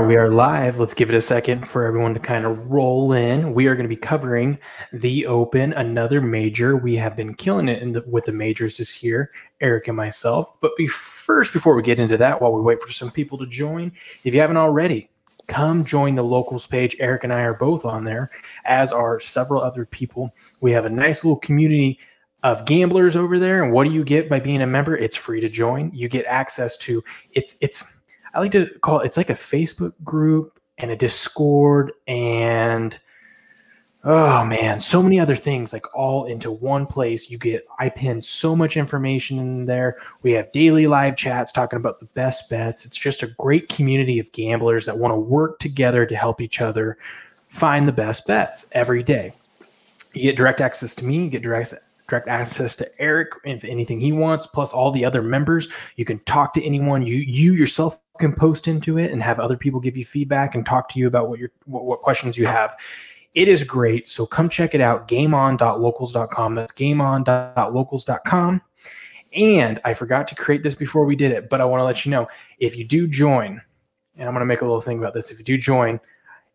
Are. We are live. Let's give it a second for everyone to kind of roll in. We are going to be covering the Open, another major. We have been killing it the, with the majors this year, Eric and myself. But be, first, before we get into that, while we wait for some people to join, if you haven't already, come join the locals page. Eric and I are both on there, as are several other people. We have a nice little community of gamblers over there. And what do you get by being a member? It's free to join. You get access to it's it's I like to call it it's like a Facebook group and a Discord and oh man, so many other things like all into one place. You get I pin so much information in there. We have daily live chats talking about the best bets. It's just a great community of gamblers that want to work together to help each other find the best bets every day. You get direct access to me, you get direct direct access to Eric if anything he wants, plus all the other members. You can talk to anyone. You you yourself can post into it and have other people give you feedback and talk to you about what your what, what questions you have. It is great. So come check it out. GameOn.locals.com. That's GameOn.locals.com. And I forgot to create this before we did it, but I want to let you know if you do join, and I'm going to make a little thing about this. If you do join,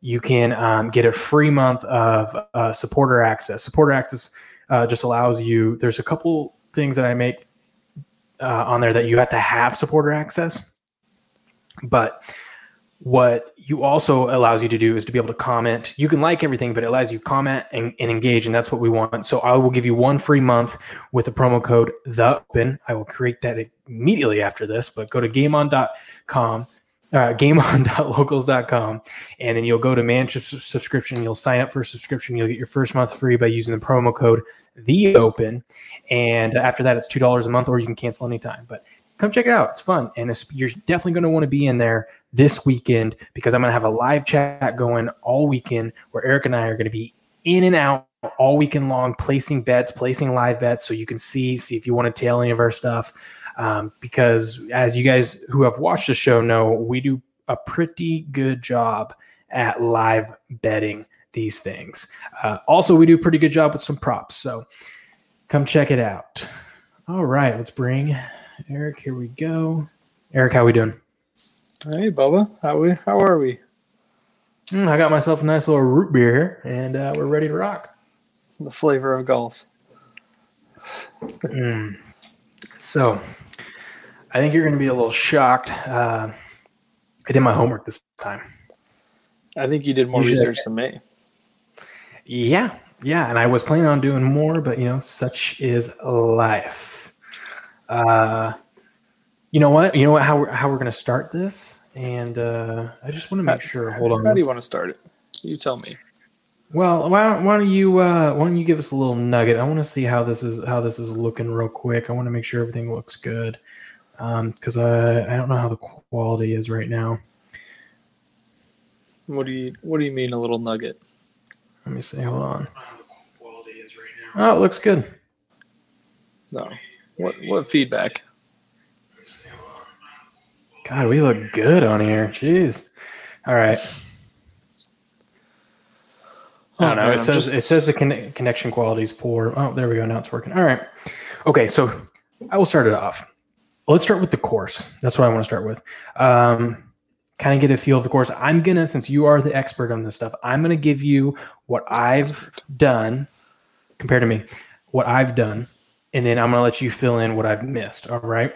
you can um, get a free month of uh, supporter access. Supporter access uh, just allows you. There's a couple things that I make uh, on there that you have to have supporter access, but what you also allows you to do is to be able to comment. You can like everything, but it allows you comment and, and engage, and that's what we want. So I will give you one free month with the promo code the open. I will create that immediately after this, but go to gameon.com uh, gameon.locals.com and then you'll go to manage subscription you'll sign up for a subscription you'll get your first month free by using the promo code the open and after that it's two dollars a month or you can cancel anytime but come check it out it's fun and it's, you're definitely going to want to be in there this weekend because i'm going to have a live chat going all weekend where eric and i are going to be in and out all weekend long placing bets placing live bets so you can see see if you want to tail any of our stuff um, because as you guys who have watched the show know, we do a pretty good job at live betting these things. Uh, also, we do a pretty good job with some props. So come check it out. All right, let's bring Eric. Here we go. Eric, how we doing? Hey, Bubba. How we? How are we? Mm, I got myself a nice little root beer here, and uh, we're ready to rock. The flavor of golf. mm. So, I think you're going to be a little shocked. Uh, I did my homework this time. I think you did more you research than me. Yeah, yeah, and I was planning on doing more, but you know, such is life. Uh, you know what? You know what? How we're, how we're going to start this, and uh, I just want to make sure. Hold on. How do you want to start it? You tell me. Well, why don't, why don't you uh, why don't you give us a little nugget? I want to see how this is how this is looking real quick. I want to make sure everything looks good because um, I I don't know how the quality is right now. What do you What do you mean a little nugget? Let me see. Hold on. Oh, it looks good. No. What What feedback? God, we look good on here. Jeez. All right. I don't know. it says just... it says the con- connection quality is poor. Oh, there we go. Now it's working. All right. Okay, so I will start it off let's start with the course. That's what I want to start with. Um, kind of get a feel of the course. I'm gonna, since you are the expert on this stuff, I'm gonna give you what I've done compared to me, what I've done, and then I'm gonna let you fill in what I've missed. All right.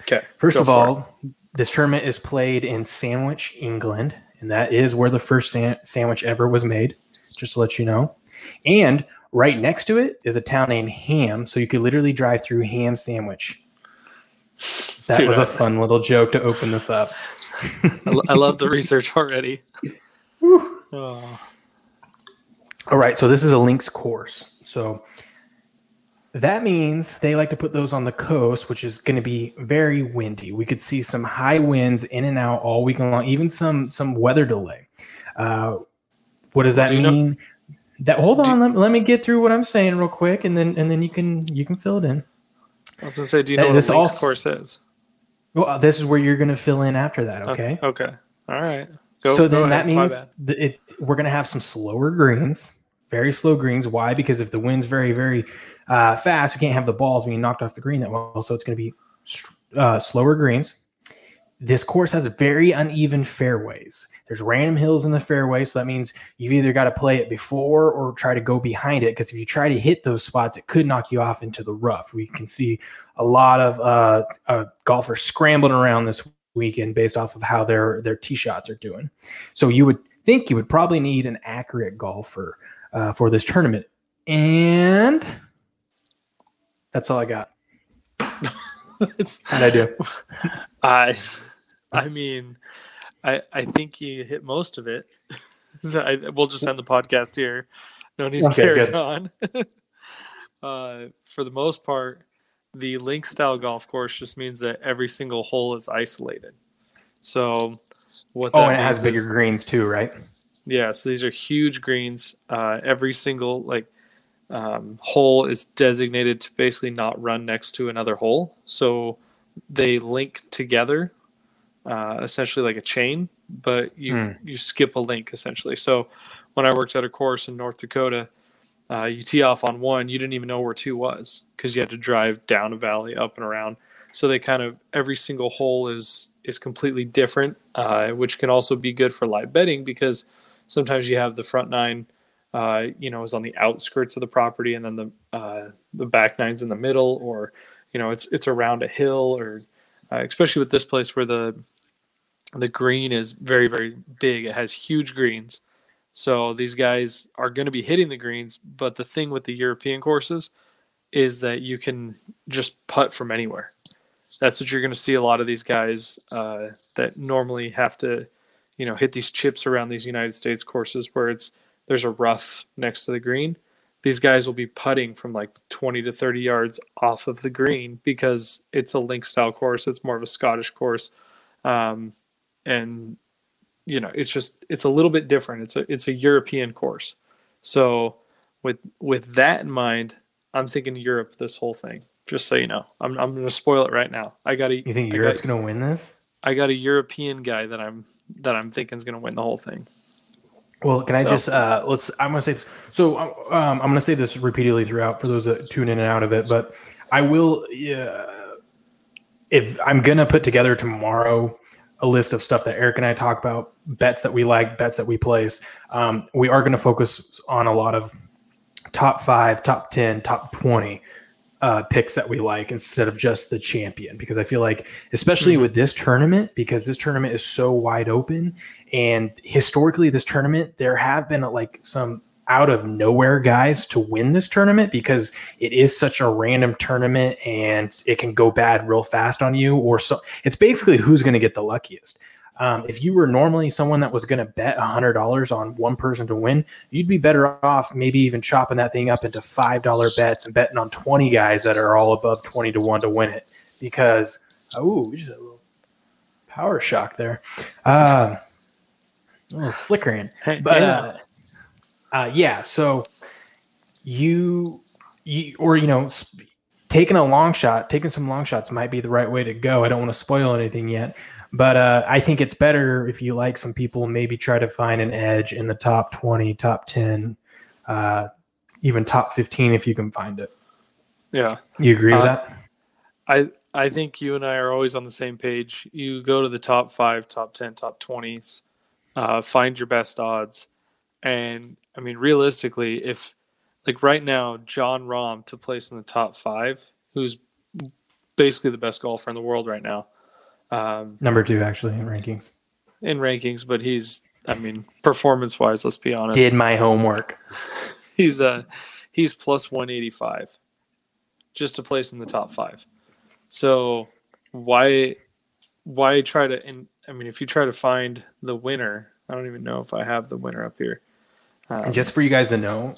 Okay. First of all, it. this tournament is played in Sandwich, England, and that is where the first san- sandwich ever was made. Just to let you know. And right next to it is a town named Ham, so you could literally drive through Ham Sandwich that was a fun little joke to open this up. I love the research already. Oh. All right, so this is a links course. So that means they like to put those on the coast, which is going to be very windy. We could see some high winds in and out all week long, even some some weather delay. Uh, what does that Do mean? Know? That hold on, let, let me get through what I'm saying real quick, and then and then you can you can fill it in. I was gonna say, do you know what this a course is? Well, uh, this is where you're gonna fill in after that. Okay. Okay. All right. Go, so then that means that it, we're gonna have some slower greens, very slow greens. Why? Because if the wind's very very uh, fast, we can't have the balls being knocked off the green that well. So it's gonna be uh, slower greens. this course has very uneven fairways. There's random hills in the fairway, so that means you've either got to play it before or try to go behind it. Because if you try to hit those spots, it could knock you off into the rough. We can see a lot of uh, uh, golfers scrambling around this weekend based off of how their their tee shots are doing. So you would think you would probably need an accurate golfer uh, for this tournament, and that's all I got. How'd I do? I I mean, I I think you hit most of it. so I, we'll just end the podcast here. No need to okay, carry good. on. uh, for the most part, the link style golf course just means that every single hole is isolated. So what? Oh, and it has bigger is, greens too, right? Yeah. So these are huge greens. Uh, every single like um, hole is designated to basically not run next to another hole. So they link together uh, essentially like a chain, but you mm. you skip a link essentially. So when I worked at a course in North Dakota, uh, you tee off on one, you didn't even know where two was because you had to drive down a valley, up and around. So they kind of every single hole is is completely different, uh, which can also be good for live betting because sometimes you have the front nine, uh, you know, is on the outskirts of the property, and then the uh, the back nine's in the middle, or you know, it's it's around a hill, or uh, especially with this place where the the green is very, very big. It has huge greens. So these guys are going to be hitting the greens. But the thing with the European courses is that you can just putt from anywhere. That's what you're going to see a lot of these guys uh, that normally have to, you know, hit these chips around these United States courses where it's there's a rough next to the green. These guys will be putting from like 20 to 30 yards off of the green because it's a link style course. It's more of a Scottish course. Um, and you know it's just it's a little bit different. It's a it's a european course. So with with that in mind i'm thinking europe this whole thing just so you know. I'm, I'm gonna spoil it right now. I got a you think europe's got, gonna win this? I got a european guy that i'm that i'm thinking is gonna win the whole thing. Well can i so. just uh let's i'm gonna say this. So um, i'm gonna say this repeatedly throughout for those that tune in and out of it but i will yeah if i'm gonna put together tomorrow a list of stuff that Eric and I talk about, bets that we like, bets that we place. Um, we are going to focus on a lot of top five, top 10, top 20 uh, picks that we like instead of just the champion. Because I feel like, especially mm-hmm. with this tournament, because this tournament is so wide open, and historically, this tournament, there have been like some out of nowhere guys to win this tournament because it is such a random tournament and it can go bad real fast on you or so it's basically who's going to get the luckiest um, if you were normally someone that was going to bet $100 on one person to win you'd be better off maybe even chopping that thing up into $5 bets and betting on 20 guys that are all above 20 to 1 to win it because oh we just had a little power shock there uh, a little flickering but yeah. uh, uh, yeah. So you, you, or you know, sp- taking a long shot, taking some long shots might be the right way to go. I don't want to spoil anything yet, but uh, I think it's better if you like some people, maybe try to find an edge in the top twenty, top ten, uh, even top fifteen if you can find it. Yeah, you agree with uh, that? I I think you and I are always on the same page. You go to the top five, top ten, top twenties, uh, find your best odds, and I mean, realistically, if like right now, Jon Rahm to place in the top five, who's basically the best golfer in the world right now. Um, Number two, actually, in rankings. In rankings, but he's, I mean, performance wise, let's be honest. Did my homework. he's uh he's plus one eighty five, just to place in the top five. So why why try to? And I mean, if you try to find the winner, I don't even know if I have the winner up here. Um, and just for you guys to know,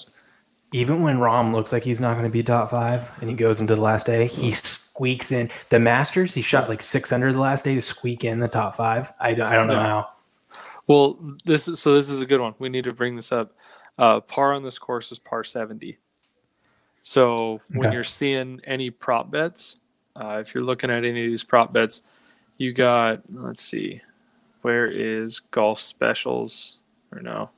even when Rahm looks like he's not going to be top five and he goes into the last day, he squeaks in. The Masters, he shot like six under the last day to squeak in the top five. I don't, I don't know yeah. how. Well, this is so. This is a good one. We need to bring this up. Uh, par on this course is par seventy. So when okay. you're seeing any prop bets, uh, if you're looking at any of these prop bets, you got let's see, where is golf specials or no?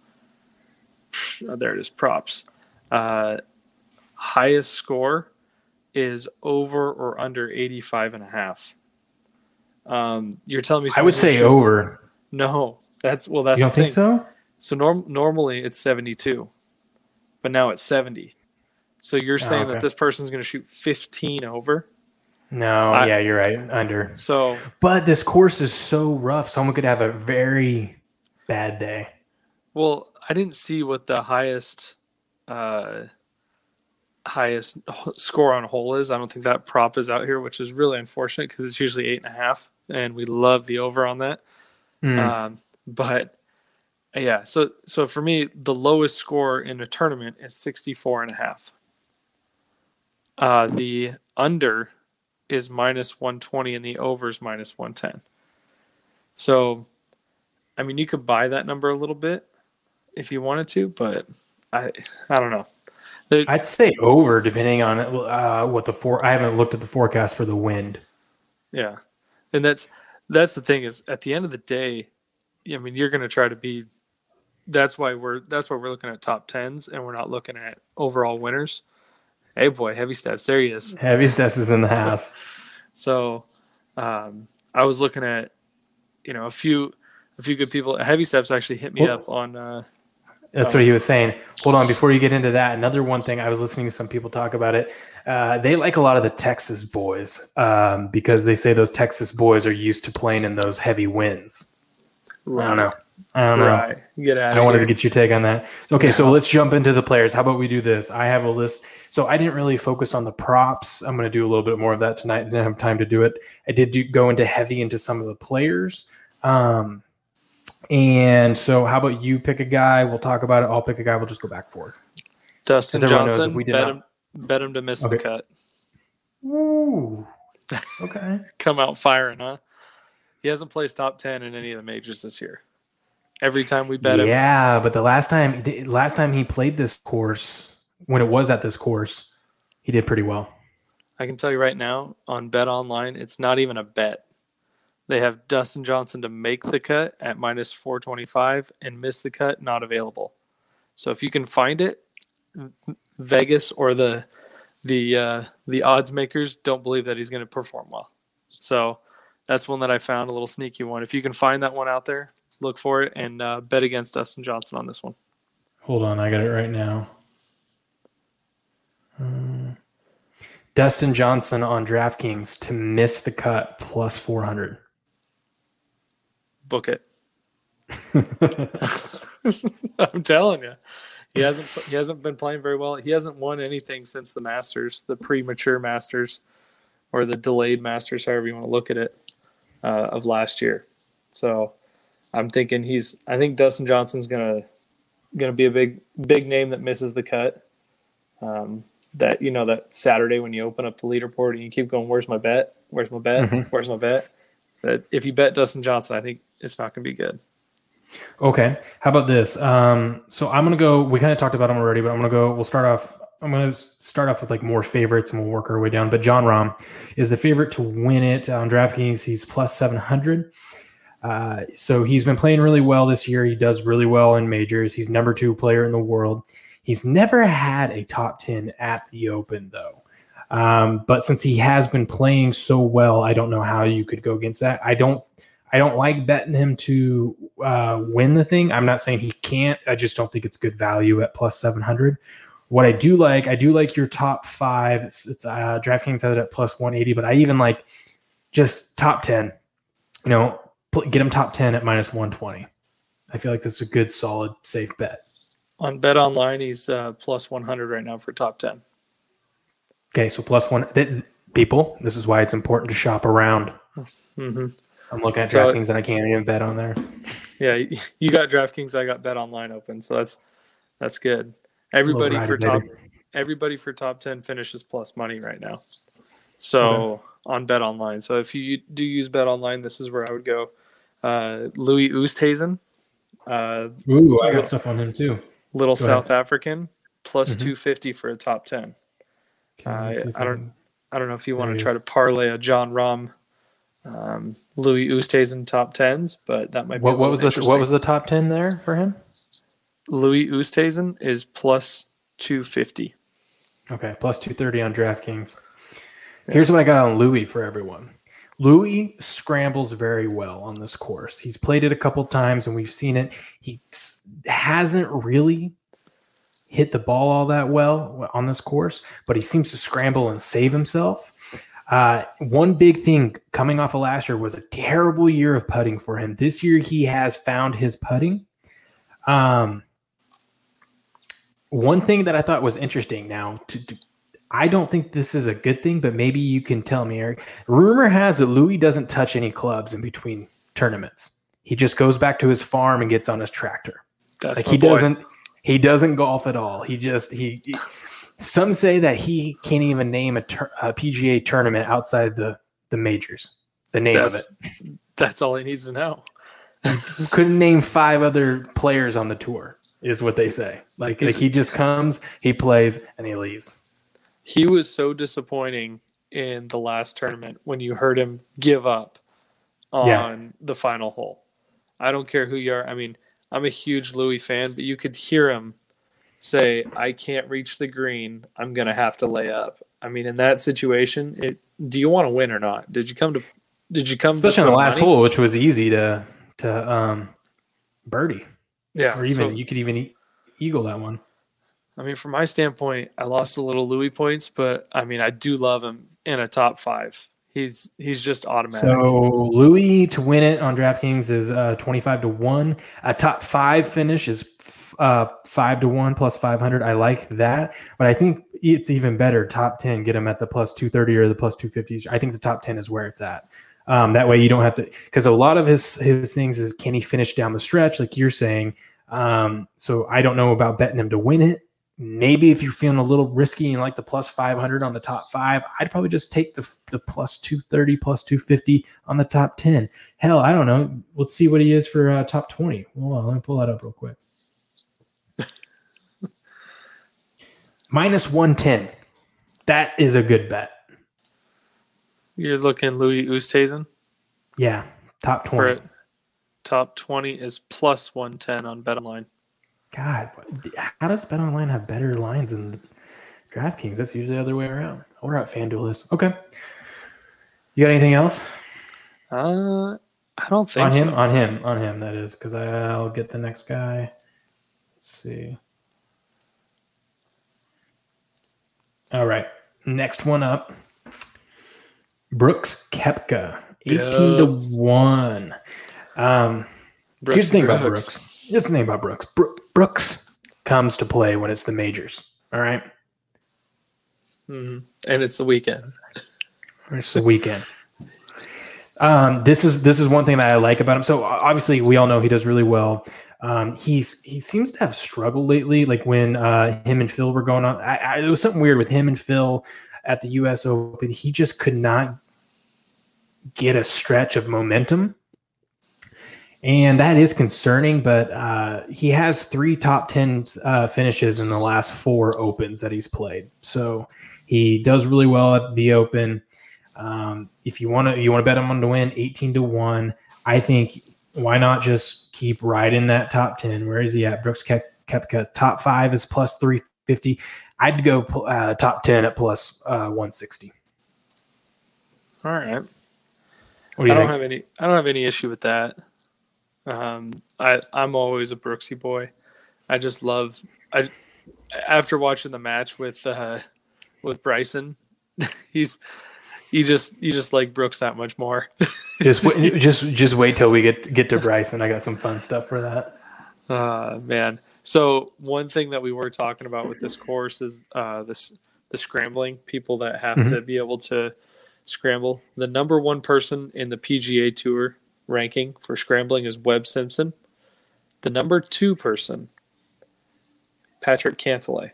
Oh, there it is props uh, highest score is over or under 85 and a half Um, you're telling me I would say over. no. That's well. That's you don't think so? So norm normally it's 72, but now it's 70. So you're saying okay. that this person's going to shoot 15 over. No, I- yeah, you're right. Under. So But this course is so rough. Someone could have a very bad day. well, I didn't see what the highest uh, highest score on a hole is. I don't think that prop is out here, which is really unfortunate because it's usually eight and a half, and we love the over on that. Mm. Um, but yeah, so so for me, the lowest score in a tournament is 64 and a half. Uh, the under is minus 120 and the over is minus 110. So, I mean, you could buy that number a little bit if you wanted to, but I I don't know. There- I'd say over, depending on uh, what the for. I haven't looked at the forecast for the wind. Yeah, and that's that's the thing is at the end of the day, I mean, you're going to try to be. That's why we're that's why we're looking at top tens and we're not looking at overall winners. Hey boy, heavy steps. There he is. Heavy steps is in the house. So, um, I was looking at, you know, a few a few good people. Heavy steps actually hit me up on. Uh, That's what he was saying. Hold on, before you get into that, another one thing I was listening to some people talk about it. Uh, they like a lot of the Texas boys um, because they say those Texas boys are used to playing in those heavy winds. I don't know. I don't know. Right. Get out I wanted to get your take on that. Okay, so let's jump into the players. How about we do this? I have a list. So I didn't really focus on the props. I'm going to do a little bit more of that tonight. Didn't have time to do it. I did do, go into heavy into some of the players. Um, and so, how about you pick a guy? We'll talk about it. I'll pick a guy. We'll just go back forward. Dustin As everyone knows, Johnson. we did bet not- him. Bet him to miss Okay. the cut. Ooh. Okay. Come out firing, huh? He hasn't placed top ten in any of the majors this year. Every time we bet him, yeah, but the last time, last time he played this course, when it was at this course, he did pretty well. I can tell you right now on Bet Online, it's not even a bet. They have Dustin Johnson to make the cut at minus 425 and miss the cut not available. So if you can find it, Vegas or the the uh, the odds makers don't believe that he's going to perform well. So that's one that I found a little sneaky one. If you can find that one out there, look for it and uh, bet against Dustin Johnson on this one. Hold on, I got it right now. Um, Dustin Johnson on DraftKings to miss the cut plus 400. Book it. I'm telling you, he hasn't he hasn't been playing very well. He hasn't won anything since the Masters, the premature Masters, or the delayed Masters, however you want to look at it, uh, of last year. So I'm thinking he's. I think Dustin Johnson's gonna gonna be a big big name that misses the cut. Um, that you know that Saturday when you open up the leaderboard and you keep going, "Where's my bet? Where's my bet? Mhm. Where's my bet?" That if you bet Dustin Johnson, I think it's not going to be good. Okay. How about this? Um, so I'm gonna go. We kind of talked about him already, but I'm gonna go. We'll start off. I'm gonna start off with like more favorites, and we'll work our way down. But Jon Rahm is the favorite to win it on DraftKings. He's plus 700. Uh, so he's been playing really well this year. He does really well in majors. He's number two player in the world. He's never had a top 10 at the Open though. Um, but since he has been playing so well, I don't know how you could go against that. I don't I don't like betting him to uh, win the thing. I'm not saying he can't. I just don't think it's good value at plus 700. What I do like, I do like your top five. It's, it's uh, DraftKings has it at plus 180, but I even like just top 10. You know, get him top 10 at minus 120. I feel like this is a good, solid, safe bet. On Bet Online, he's uh, plus 100 right now for top 10. Okay, so plus one. Th- people, this is why it's important to shop around. hmm I'm looking at So- DraftKings and I can't even bet on there. Yeah, you got DraftKings. I got Bet Online open, so that's that's good. Everybody for top baby. everybody for top 10 finishes plus money right now. So on Bet Online. So if you do use Bet Online, this is where I would go. Uh, Louis Oosthuizen, uh, Ooh, I got stuff on him too. little Go ahead. South African, plus Mhm. 250 for a top 10. Okay, Uh, see if I don't- I don't know if you want to try to parlay a Jon Rahm, um, Louis Oosthuizen top tens, but that might be a What, what was the what was the top ten there for him? Louis Oosthuizen is plus 250. Okay, plus two thirty on DraftKings. Here's what I got on Louis for everyone. Louis scrambles very well on this course. He's played it a couple times and we've seen it. He hasn't really hit the ball all that well on this course, but he seems to scramble and save himself. Uh, one big thing coming off of last year was a terrible year of putting for him. This year he has found his putting. Um, one thing that I thought was interesting now to, to I don't think this is a good thing, but maybe you can tell me, Eric. Rumor has it Louis doesn't touch any clubs in between tournaments. He just goes back to his farm and gets on his tractor. That's like he boy. doesn't he doesn't golf at all. He just he, he some say that he can't even name a, tur- a, PGA tournament outside the the majors. The name that's, of it. That's all he needs to know. Couldn't name five other players on the tour, is what they say. Like, like he just comes, he plays, and he leaves. He was so disappointing in the last tournament when you heard him give up on yeah. the final hole. I don't care who you are. I mean, I'm a huge Louis fan, but you could hear him say, "I can't reach the green. I'm gonna have to lay up." I mean, in that situation, it. Do you want to win or not? Did you come to? Did you come? Especially on the last money? hole, which was easy to to um, birdie. Yeah, or even so, you could even eagle that one. I mean, from my standpoint, I lost a little Louis points, but I mean, I do love him in a top five. He's he's just automatic. So Louis to win it on DraftKings is uh, twenty five to one. A top five finish is uh, five to one plus five hundred. I like that, but I think it's even better. Top ten, get him at the plus two thirty or the plus two fifty. I think the top ten is where it's at. Um, that way you don't have to because a lot of his his things is can he finish down the stretch like you're saying. Um, so I don't know about betting him to win it maybe if you're feeling a little risky and like the plus 500 on the top five, I'd probably just take the, the plus 230, plus 250 on the top 10. Hell, I don't know. Let's see what he is for uh, top 20. Hold on, let me pull that up real quick. Minus 110. That is a good bet. You're looking Louis Oosthuizen? Yeah, top 20. top 20 is plus 110 on BetOnline. God, how does Bet Online have better lines than DraftKings? That's usually the other way around. Wonder how FanDuel is. Okay. You got anything else? Uh, I don't think on him. So. On him. On him. That is because I'll get the next guy. Let's see. All right. Next one up. Brooks Koepka, eighteen to one. Um, Brooks here's the thing Brooks. about Brooks Here's the thing about Brooks. Brooks comes to play when it's the majors. All right? mm-hmm. And it's the weekend. It's the weekend. Um, this is this is one thing that I like about him. So obviously, we all know he does really well. Um, he's he seems to have struggled lately. Like when uh, him and Phil were going on, I, I, it was something weird with him and Phil at the U.S. Open. He just could not get a stretch of momentum and that is concerning. But uh, he has three top ten uh, finishes in the last four opens that he's played, so he does really well at the Open. Um, if you want to, you want to bet him on to win, eighteen to one. I think why not just keep riding that top ten? Where is he at? Brooks Koepka top five is plus three fifty. I'd go uh, top ten at plus uh, one sixty. All right. Do I don't think? have any. I don't have any issue with that. Um, I I'm always a Brooksy boy. I just love I after watching the match with uh, with Bryson, he's you just you just like Brooks that much more. just wait, just just wait till we get get to Bryson. I got some fun stuff for that. Uh man. So one thing that we were talking about with this course is uh this the scrambling people that have mm-hmm. to be able to scramble. The number one person in the PGA Tour ranking for scrambling is Webb Simpson. The number two person, Patrick Cantlay.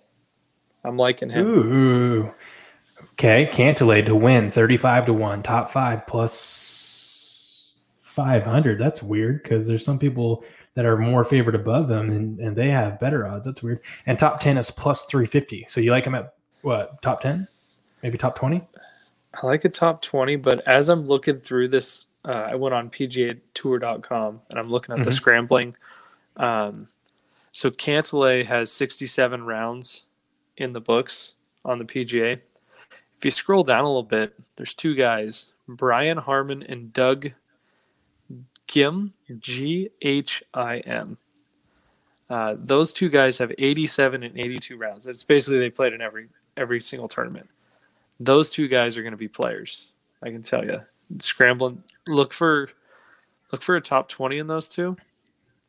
I'm liking him. Ooh. Okay, Cantlay to win 35 to 1, top 5 plus 500. That's weird because there's some people that are more favored above them and, and they have better odds. That's weird. And top 10 is plus 350. So you like him at what, top 10? Maybe top 20? I like a top 20, but as I'm looking through this uh, I went on PGA PGAtour.com and I'm looking at mm-hmm. the scrambling. Um, so Cantlay has 67 rounds in the books on the PGA. If you scroll down a little bit, there's two guys, Brian Harman and Doug Ghim, G H I M. Uh, those two guys have 87 and 82 rounds. It's basically they played in every every single tournament. Those two guys are going to be players. I can tell you. Scrambling, look for look for a top 20 in those two.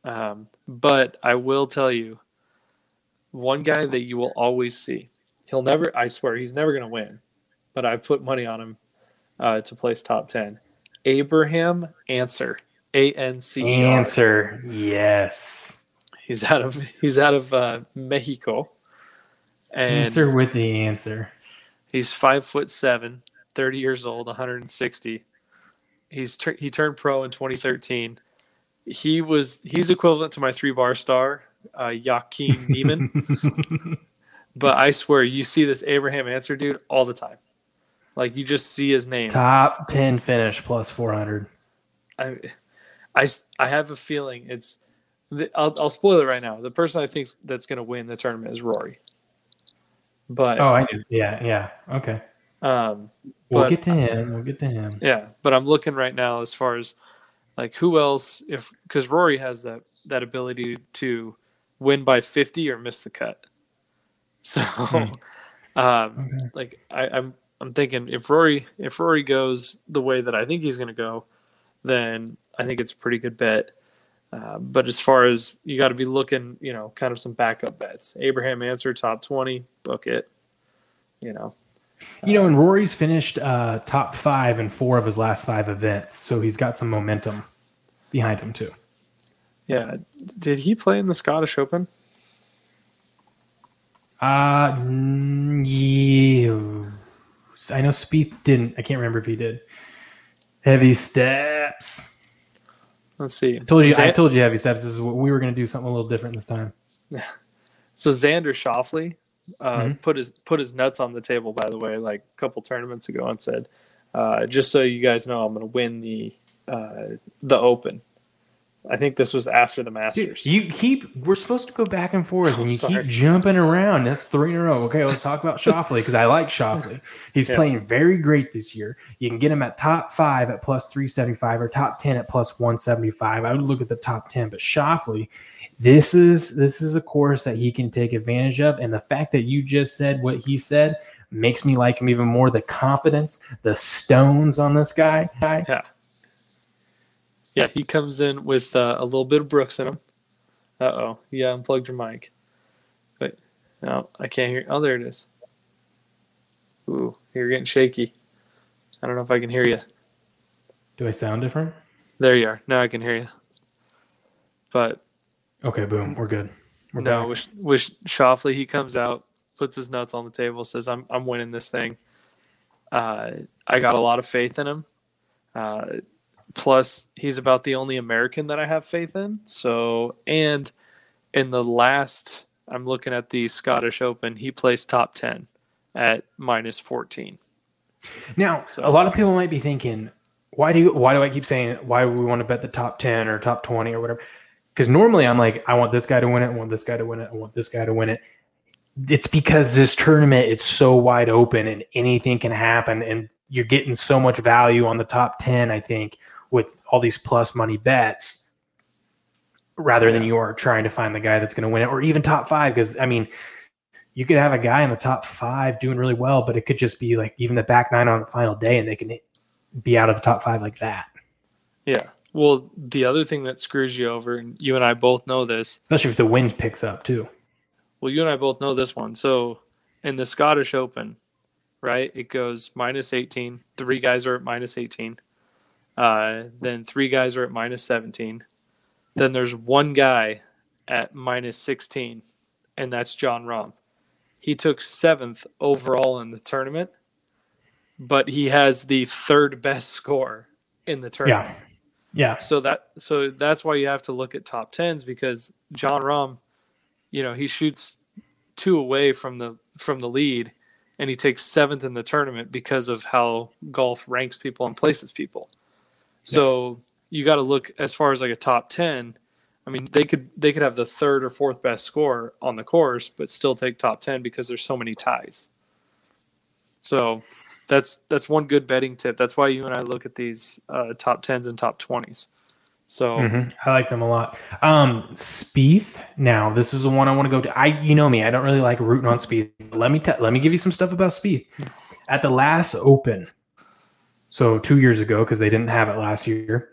Um, but I will tell you, one guy that you will always see. He'll never. I swear, he's never going to win. But I've put money on him uh, to place top 10. Abraham Ancer. A N C. Answer yes. He's out of he's out of uh, Mexico, and answer with the answer. He's five foot seven, 30 years old, 160. He's tur- he turned pro in 2013. He was he's equivalent to my three bar star, uh, Joaquin Niemann. but I swear, you see this Abraham Ancer dude all the time. Like you just see his name. Top 10 finish plus 400. I, I, I have a feeling it's. I'll, I'll spoil it right now. The person I think that's going to win the tournament is Rory. But oh, I do. Yeah, yeah. Okay. Um, we'll get to him. We'll get to him. yeah, but I'm looking right now as far as like who else if because Rory has that that ability to win by 50 or miss the cut. So, um, Okay. like I, I'm I'm thinking if Rory if Rory goes the way that I think he's going to go, then I think it's a pretty good bet. Uh, but as far as you got to be looking, you know, kind of some backup bets. Abraham Ancer top twenty, book it. You know, You know, and Rory's finished uh, top five in four of his last five events, so he's got some momentum behind him too. yeah. Did he play in the Scottish Open? Uh, yeah. I know Spieth didn't. I can't remember if he did. Heavy steps. Let's see. I told you. I told you heavy steps. This is what we were going to do something a little different this time. Yeah. So Xander Schauffele uh, Mhm. put his put his nuts on the table. By the way, like a couple tournaments ago, and said, uh, "Just so you guys know, I'm going to win the uh, the Open." I think this was after the Masters. you keep. We're supposed to go back and forth, and you keep jumping around. That's three in a row. Okay, let's talk about Schauffele because I like Schauffele. He's Yeah. playing very great this year. You can get him at top five at plus three seventy five or top ten at plus one seventy five. I would look at the top ten, but Schauffele. This is this is a course that he can take advantage of, and the fact that you just said what he said makes me like him even more. The confidence, the stones on this guy. guy. Yeah, he comes in with uh, a little bit of Brooks in him. Uh oh, yeah, unplugged your mic. But no, I can't hear. Oh, there it is. Ooh, you're getting shaky. I don't know if I can hear you. Do I sound different? There you are. Now I can hear you. But Okay, boom, we're good. We're no, back. with, with Schauffele, he comes out, puts his nuts on the table, says, "I'm I'm winning this thing." Uh, I got a lot of faith in him. Uh, plus, he's about the only American that I have faith in. So, and in the last, I'm looking at the Scottish Open. He placed top ten at minus fourteen. Now, So- a lot of people might be thinking, why do you, why do I keep saying why we want to bet the top ten or top twenty or whatever? Because normally I'm like, I want this guy to win it, I want this guy to win it, I want this guy to win it. It's because this tournament it's so wide open and anything can happen, and you're getting so much value on the top ten. I think with all these plus money bets, rather than you are trying to find the guy that's going to win it, or even top five. Because I mean, you could have a guy in the top five doing really well, but it could just be like even the back nine on the final day, and they can be out of the top five like that. Yeah. Well, the other thing that screws you over, and you and I both know this, Especially if the wind picks up too. Well, you and I both know this one. So in the Scottish Open, right, it goes minus 18. Three guys are at minus 18. Uh, then three guys are at minus 17. Then there's one guy at minus 16, and that's Jon Rahm. He took seventh overall in the tournament, but he has the third best score in the tournament. Yeah. Yeah. So that so that's why you have to look at top tens because Jon Rahm, you know, he shoots two away from the from the lead, and he takes seventh in the tournament because of how golf ranks people and places people. So you got to look as far as like a top ten. I mean, they could they could have the third or fourth best score on the course, but still take top ten because there's so many ties. So that's that's one good betting tip. That's why you and I look at these uh, top tens and top twenties. So Mhm. I like them a lot. Um, Spieth. Now, this is the one I want to go to. I, you know me, I don't really like rooting on Spieth. Let me te- let me give you some stuff about Spieth. At the last Open, so two years ago, because they didn't have it last year,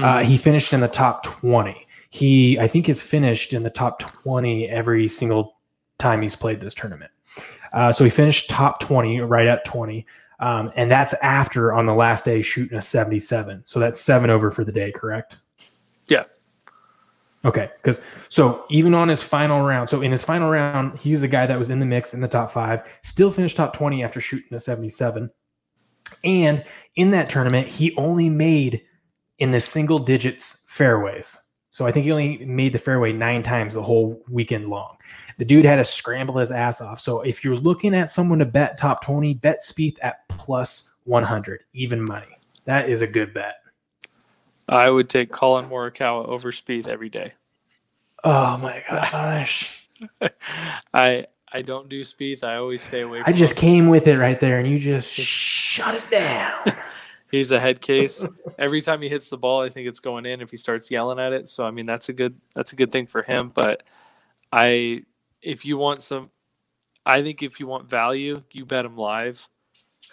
uh, he finished in the top twenty. He, I think, has finished in the top twenty every single time he's played this tournament. Uh, so he finished top twenty, right at twenty. Um, and that's after on the last day shooting a 77. So that's seven over for the day, correct? Yeah. Okay. Because so even on his final round, so in his final round, he's the guy that was in the mix in the top five, still finished top 20 after shooting a 77. And in that tournament, he only made in the single digits fairways. So I think he only made the fairway nine times the whole weekend long. The dude had to scramble his ass off. So if you're looking at someone to bet top 20, bet Spieth at plus 100, even money. That is a good bet. I would take Collin Morikawa over Spieth every day. Oh my gosh. I I don't do speeds. I always stay away. I just him. came with it right there and you just shut it down. He's a head case. Every time he hits the ball, I think it's going in. If he starts yelling at it, so I mean that's a good that's a good thing for him. But I, if you want some, I think if you want value, you bet him live.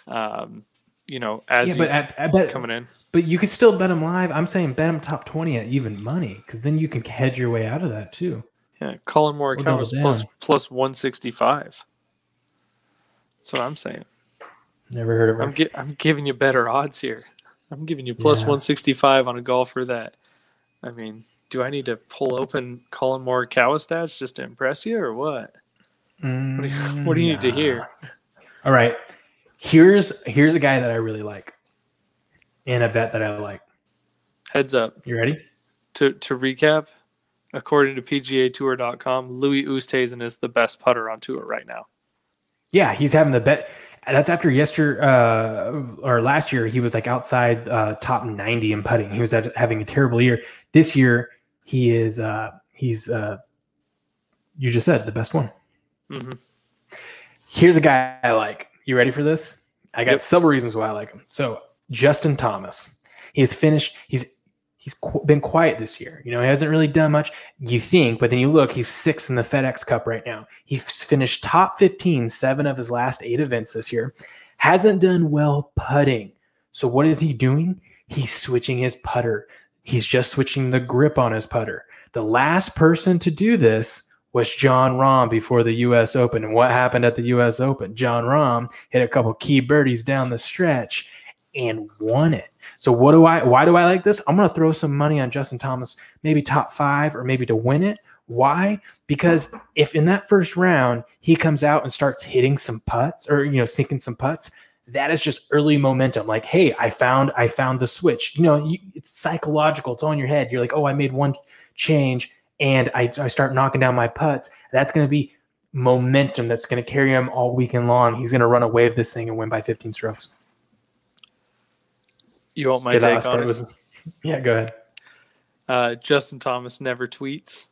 Um, you know, as yeah, he's but at, I bet, coming in. but you could still bet him live. I'm saying bet him top 20 at even money because then you can hedge your way out of that too. Yeah, Collin Morikawa is plus plus one sixty five. That's what I'm saying. Never heard of her. I'm gi- I'm giving you better odds here. I'm giving you plus Yeah. 165 on a golfer that, I mean, do I need to pull open Collin Morikawa stats just to impress you or what? What do you, what do you need to hear? Mm, All right. Here's here's a guy that I really like. And a bet that I like. Heads up. You ready? To to recap, according to PGAtour.com, Louis Oosthuizen is the best putter on tour right now. Yeah, he's having the bet. That's after yesterday uh, or last year. He was like outside uh, top ninety in putting. He was at, having a terrible year. This year, he is. Uh, he's. Uh, you just said the best one. Mm-hmm. Here's a guy I like. You ready for this? I got Yep. several reasons why I like him. So Justin Thomas, he's finished. He's he's qu- been quiet this year. You know, he hasn't really done much. You think, but then you look, he's sixth in the FedEx Cup right now. He's finished top 15, seven of his last eight events this year. Hasn't done well putting. So what is he doing? He's switching his putter. He's just switching the grip on his putter. The last person to do this was Jon Rahm before the U.S. Open. And what happened at the U.S. Open? Jon Rahm hit a couple key birdies down the stretch and won it. So what do I? Why do I like this? I'm going to throw some money on Justin Thomas, maybe top five or maybe to win it. Why? Because if in that first round he comes out and starts hitting some putts or you know sinking some putts, that is just early momentum. Like, hey, I found I found the switch. You know, you, it's psychological. It's in your head. You're like, oh, I made one change and I, I start knocking down my putts. That's going to be momentum that's going to carry him all weekend long. He's going to run away with this thing and win by 15 strokes. You want my Okay, that take on it? was- yeah, go ahead. Uh, Justin Thomas never tweets,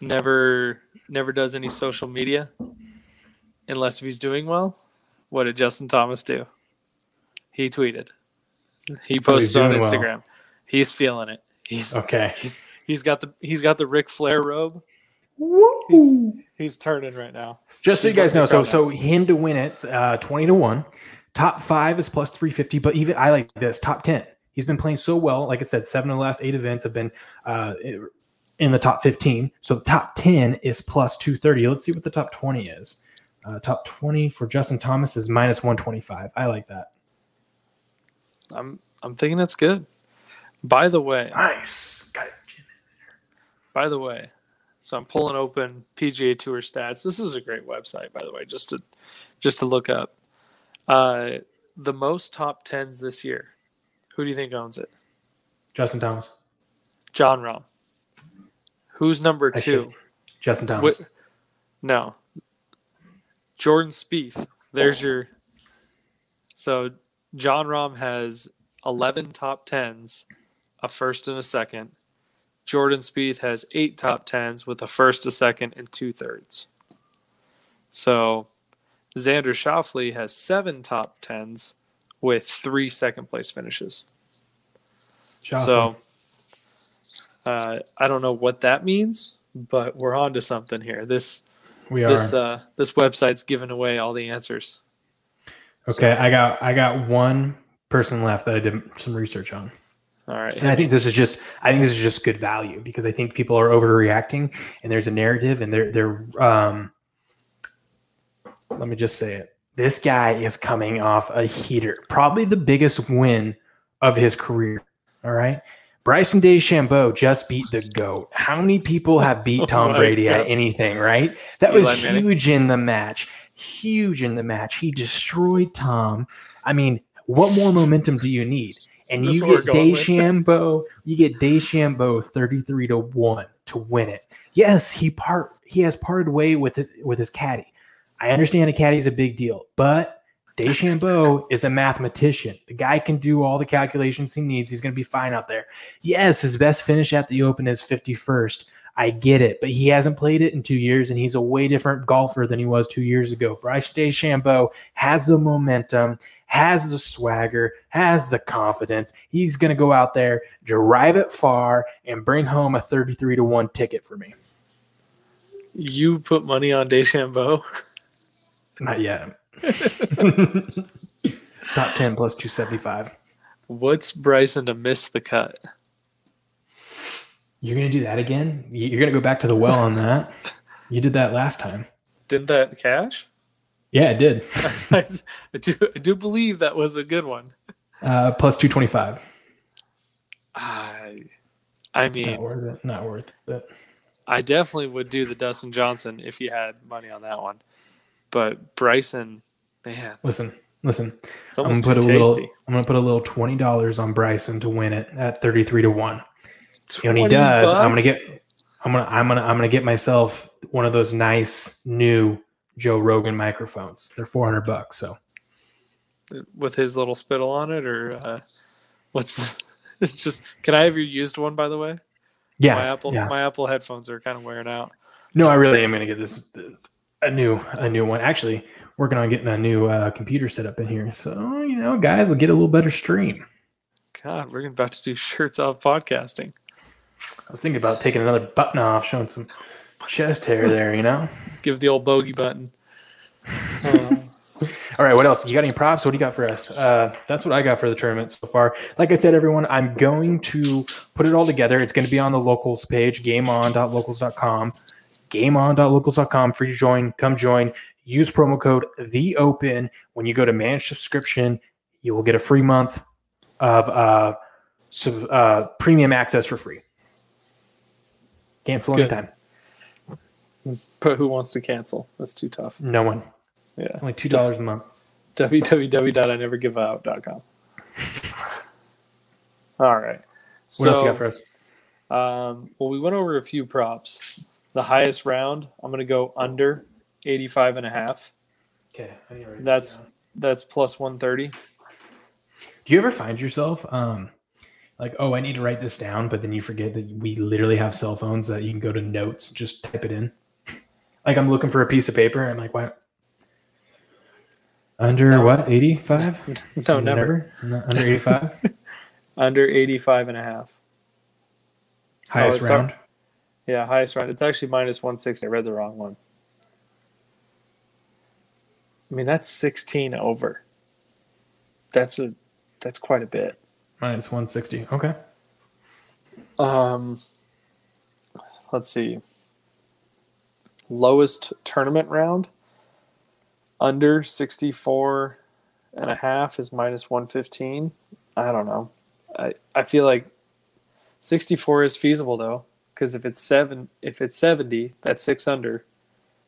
never never does any social media, unless if he's doing well. What did Justin Thomas do? He tweeted. He So posted on doing well. Instagram. He's feeling it. He's Okay. he's he's got the he's got the Ric Flair robe. Woo! He's turning right now. Just so you guys know, so the so him to win it, uh, twenty to one. Top five is plus three fifty, but even I like this top ten. He's been playing so well. Like I said, seven of the last eight events have been uh, in the top fifteen. So top ten is plus two thirty. Let's see what the top twenty is. Uh, top twenty for Justin Thomas is minus one twenty five. I like that. I'm I'm thinking that's good. By the way, Nice. Got it. by the way, so I'm pulling open PGA Tour stats. This is a great website, by the way, just to just to look up. Uh, the most top tens this year. Who do you think owns it? Justin Thomas. Jon Rahm. Who's number I two? should- Justin Thomas. What- No. Jordan Spieth. There's your. So Jon Rahm has 11 top tens, a first and a second. Jordan Spieth has eight top tens with a first, a second, and two thirds. So Xander Schauffele has seven top tens with three second place finishes. So uh, I don't know what that means, but we're on to something here. This we are. this uh, this website's giving away all the answers. okay, I got I got one person left that I did some research on. All right. And I think this is just I think this is just good value because I think people are overreacting and there's a narrative and they're they're um let me just say it. This guy is coming off a heater, probably the biggest win of his career. All right. Bryson DeChambeau just beat the GOAT. How many people have beat oh Tom Oh Brady at anything, right? That was huge in the match. Huge in the match. He destroyed Tom. I mean, what more momentum do you need? And you get? DeChambeau, you get DeChambeau 33 to 1 to win it. Yes, he part he has parted way with his with his caddy. I understand a caddy is a big deal, but DeChambeau is a mathematician. The guy can do all the calculations he needs. He's going to be fine out there. Yes, his best finish at the Open is 51st. I get it, but he hasn't played it in two years, and he's a way different golfer than he was two years ago. Bryce DeChambeau has the momentum, has the swagger, has the confidence. He's going to go out there, drive it far, and bring home a 33 to 1 ticket for me. You put money on DeChambeau. Not yet. Top 10 plus 275. What's Bryson to miss the cut? You're going to do that again? You- You're going to go back to the well on that? You did that last time. Didn't that cash? Yeah, it did. I do. I do believe that was a good one. Uh, plus 225. I, I mean, Not mean, worth it. Not worth it. I definitely would do the Dustin Johnson if you had money on that one. But Bryson, man, Listen, listen. it's I'm gonna put a little. I'm gonna put a little twenty dollars on Bryson to win it at thirty three to one. And when he 20 does, I'm gonna get. I'm gonna. I'm gonna. I'm gonna get myself one of those nice new Joe Rogan microphones. They're four hundred bucks. So with his little spittle on it, or uh, what's? It's just. Can I have your used one, by the way? yeah, my Apple, yeah. my Apple headphones are kind of wearing out. No, I really am gonna get this a new a new one. Actually, working on getting a new uh, computer set up in here. So you know, guys will get a little better stream. God, we're about to do shirts off podcasting. I was thinking about taking another button off, showing some chest hair there. You know. Give the old bogey button. Uh, All right, what else? You got any props? What do you got for us? Uh, that's what I got for the tournament so far. Like I said, everyone, I'm going to put it all together. It's going to be on the locals page, gameon.locals.com. Gameon.locals.com. Free to join. Come join. Use promo code the open when you go to manage subscription. You will get a free month of uh, sub, uh, premium access for free. Cancel Good. anytime. but who wants to cancel? That's too tough. No one. Yeah. It's only two dollars a month. www.inevergiveout.com. All right. What else you got for us? Um, well, we went over a few props. The highest round, I'm going to go under 85 and a half. Okay, I need to write this That's that's plus 130. Do you ever find yourself um like, oh, I need to write this down, but then you forget that we literally have cell phones that you can go to notes, just type it in. Like I'm looking for a piece of paper, and I'm like, what? Under No. what? 85? No, never. Under 85? Under 85 and a half. Highest our- round. Yeah, highest round. It's actually minus 160. I read the wrong one. I mean, that's 16 over. That's a that's quite a bit. Minus 160. Okay. Um, let's see. Lowest tournament round under 64 and a half is minus 115. I don't know. I, I feel like 64 is feasible though because if it's 7 if it's 70, that's 6 under.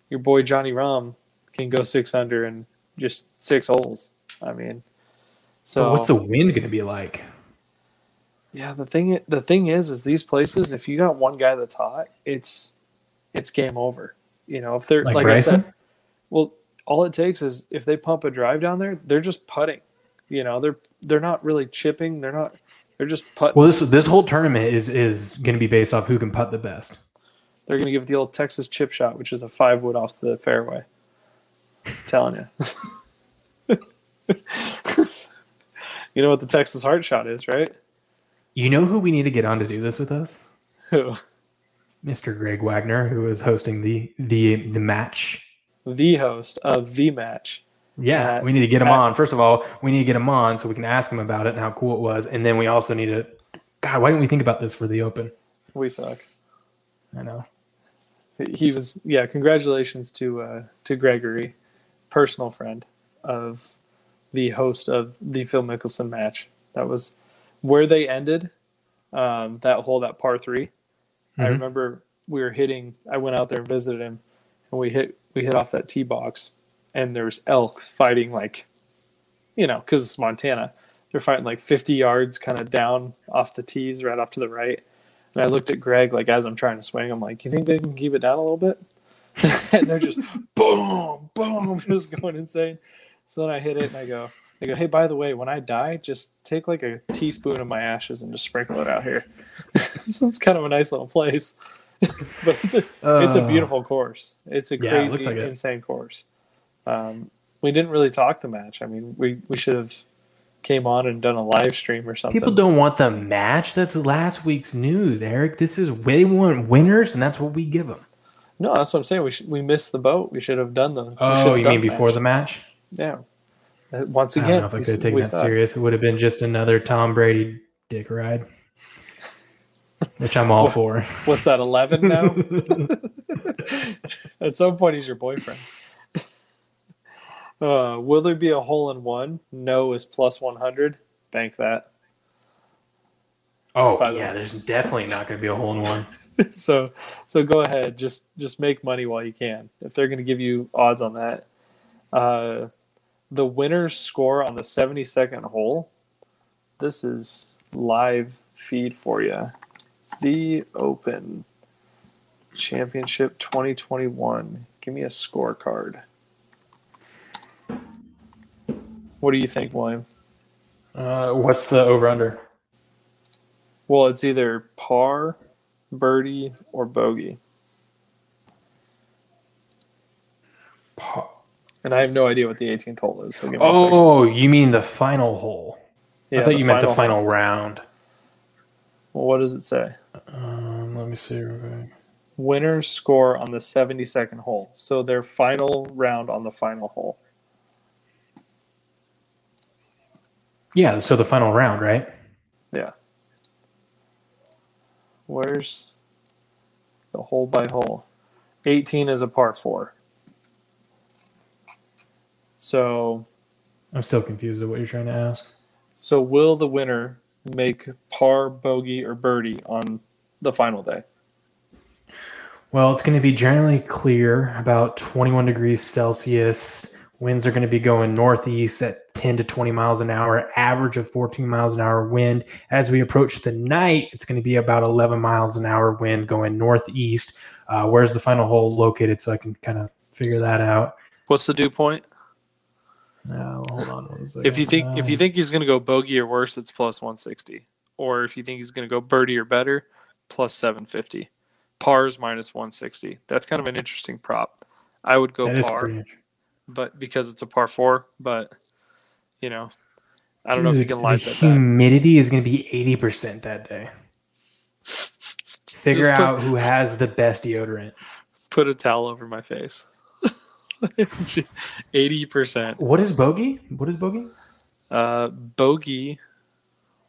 Your boy Johnny Rahm can go 6 under and just 6 holes. I mean, So so what's the wind going to be like? yeah, the thing the thing is is these places if you got one guy that's hot, it's it's game over. You know, if they're Like, like, I said, well, all it takes is if they pump a drive down there, they're just putting. You know, they're they're not really chipping, they're not they're just putting. Well, this this whole tournament is is going to be based off who can putt the best. they're going to give the old Texas chip shot, which is a 5 wood off the fairway. telling you. you know what the Texas Heart Shot is, right? You know who we need to get on to do this with us? Who? Mr. Greg Wagner, who is hosting the the the match. The host of the match. Yeah, At- we need to get him at- on. First of all, we need to get him on so we can ask him about it and how cool it was, and then we also need to. God, why didn't we think about this for the Open? We suck. I know. He was yeah. Congratulations to uh, to Gregory, personal friend of the host of the Phil Mickelson match. That was where they ended. Um, that hole, that par 3 I Mhm. remember we were hitting. I went out there and visited him, and we hit we hit off that tee box, and there's elk fighting like, you know, because it's Montana. They're fighting like 50 yards, kind of down off the tees, right off to the right. And I looked at Greg like as I'm trying to swing. I'm like, "You think they can keep it down a little bit?" and they're just boom, boom, just going insane. So then I hit it and I go, I go, hey, by the way, when I die, just take like a teaspoon of my ashes and just sprinkle it out here. it's kind of a nice little place, but it's a it's a Uh, beautiful course. It's a yeah, it crazy, looks like it. insane course. Um, we didn't really talk the match. I mean, we we should have came on and done a live stream or something. People don't want the match. That's last week's news, Eric. This is they want winners, and that's what we give them. No, that's what I'm saying. We should, we missed the boat. We should have done the. Oh, you mean before the match? Yeah. Uh, Once I again, don't know if I could have taken that suck. serious. It would have been just another Tom Brady dick ride, which I'm all for. What's that? Eleven now. At some point, he's your boyfriend. Uh, will there be a hole in one? No is plus one hundred. Bank that. Oh By the yeah, way. there's definitely not going to be a hole in one. so so go ahead just just make money while you can if they're going to give you odds on that uh the winner's score on the 72nd hole this is live feed for you the open championship 2021 give me a scorecard what do you think william Uh, what's the over under? well it's either par birdie or bogey Par. And I have no idea what the 18th hole is. So give me a second. Oh, you mean the final hole? Yeah, I thought you meant the hole. final round. Well, what does it say? Um, let me see. Winners score on the 72nd hole. So their final round on the final hole. Yeah, so the final round, right? Yeah. Where's the hole by hole? 18 is a par four. So, I'm still confused at what you're trying to ask. so will the winner make par, bogey, or birdie on the final day? Well, it's going to be generally clear, about 21 degrees Celsius. Winds are going to be going northeast at 10 to 20 miles an hour, average of 14 miles an hour wind. As we approach the night, it's going to be about 11 miles an hour wind going northeast. Uh, where's the final hole located so I can kind of figure that out? What's the dew point? Uh, hold on one second. If you think if you Uh, think he's going to go bogey or worse, it's plus 160. Or if you think he's going to go birdie or better, plus 750. Pars minus 160. That's kind of an interesting prop. I would go that par, but because it's a par four. But you know, I don't know if you can live the that. humidity is going to be 80% that day. Figure put- out who has the best deodorant. Put a towel over my face. Eighty percent. What is bogey? What is bogey? Uh, bogey.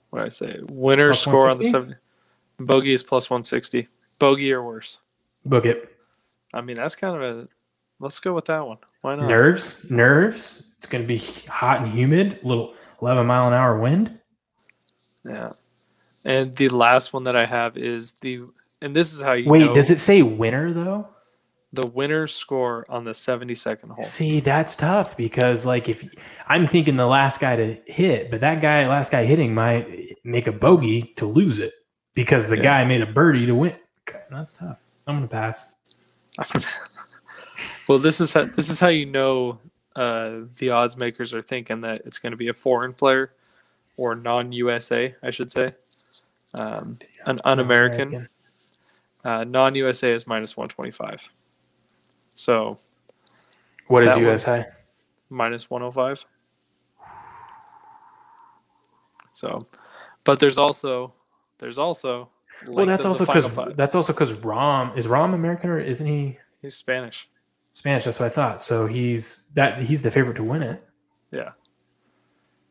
What did I say? Winner Plus score on the 160? seven. Bogey is plus 160. Bogey or worse. Book it. I mean, that's kind of a. Let's go with that one. Why not? Nerves, nerves. It's going to be hot and humid. Little 11 mile an hour wind. Yeah. And the last one that I have is the, and this is how you Wait, know does it say winner though? the winner score on the 72nd hole. See, that's tough because like if I'm thinking the last guy to hit, but that guy, last guy hitting might make a bogey to lose it because the Yeah. guy made a birdie to win. That's tough. I'm gonna pass. well, this is how this is how you know uh, the odds makers are thinking that it's going to be a foreign player or non-USA, I should say, um, an un-American. Uh, non-USA is minus 125. So What is That US one's- high? minus 105. So, but there's also there's also Well, that's also because that's also because Rahm is Rahm American or isn't he he's Spanish. Spanish? That's what I thought. So he's that he's the favorite to win it. Yeah.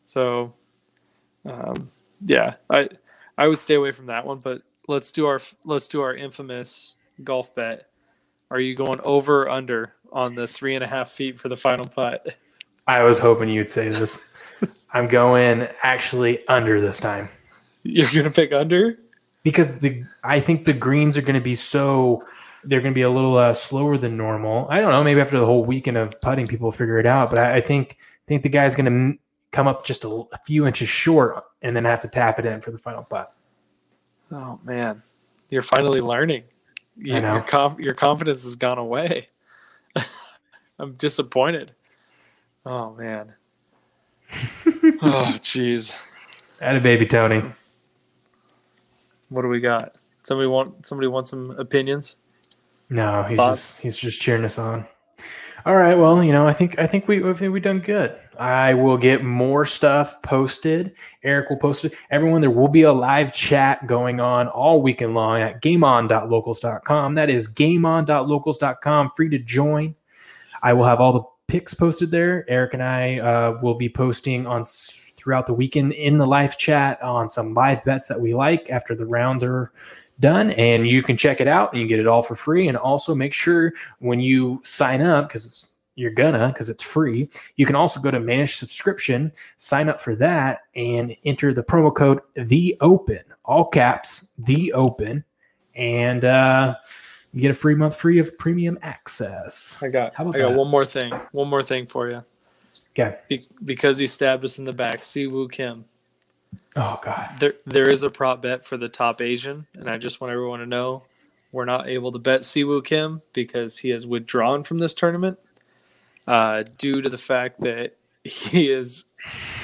So, um, yeah, I I would stay away from that one. But let's do our let's do our infamous golf bet. Are you going over or under on the three and a half feet for the final putt? I was hoping you'd say this. I'm going actually under this time You're gonna pick under. because the I think the greens are going to be so they're going to be a little uh, slower than normal. I don't know. Maybe after the whole weekend of putting, people figure it out. But I, I think think the guy's going to come up just a, a few inches short and then have to tap it in for the final putt. Oh man, you're finally learning. You, I know. Your, conf- your confidence has gone away. I'm disappointed. Oh man. oh jeez. At a baby Tony. What do we got? Somebody want somebody want some opinions? No, he's Thoughts? just he's just cheering us on. All right, well, you know, I think I think we I think we've done good. I will get more stuff posted. Eric will post it. Everyone, there will be a live chat going on all weekend long at gameon.locals.com. That is gameon.locals.com. Free to join. I will have all the pics posted there. Eric and I uh, will be posting on throughout the weekend in the live chat on some live bets that we like after the rounds are done and you can check it out and you get it all for free and also make sure when you sign up because you're gonna because it's free you can also go to manage subscription sign up for that and enter the promo code the open all caps the open and uh you get a free month free of premium access I got I got that? one more thing. One more thing for you. okay Be- because he stabbed us in the back, Siwoo Kim. Oh god There there is a prop bet for the top Asian, and I just want everyone to know we're not able to bet Siwoo Kim because he has withdrawn from this tournament uh, due to the fact that he is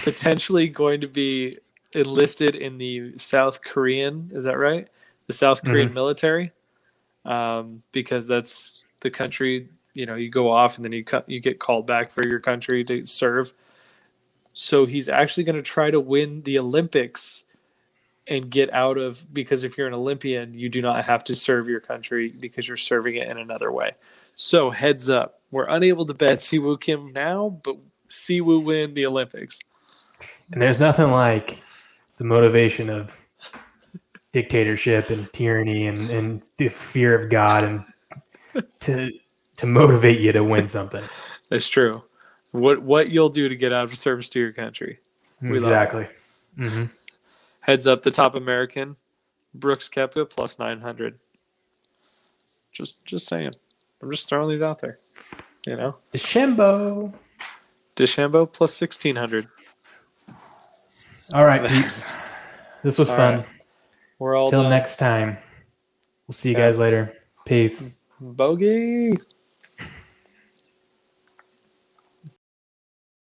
potentially going to be enlisted in the South Korean. Is that right? The South Korean military, um, because that's the country. You know, you go off and then you cut, you get called back for your country to serve. So he's actually going to try to win the Olympics and get out of because if you're an Olympian, you do not have to serve your country because you're serving it in another way. So heads up, we're unable to bet Siwoo Kim now, but Siwoo win the Olympics. and there's nothing like the motivation of dictatorship and tyranny and, and the fear of God and to to motivate you to win something. That's true. What what you'll do to get out of service to your country. We love it. exactly. hmm Heads up, the top American, Brooks Koepka plus nine hundred. Just just saying. I'm just throwing these out there. You know, DeChambeau. DeChambeau plus sixteen hundred. All right, peeps. This was All fun. right. We're all Till next time. We'll see you Yeah. guys later. Peace. Bogey.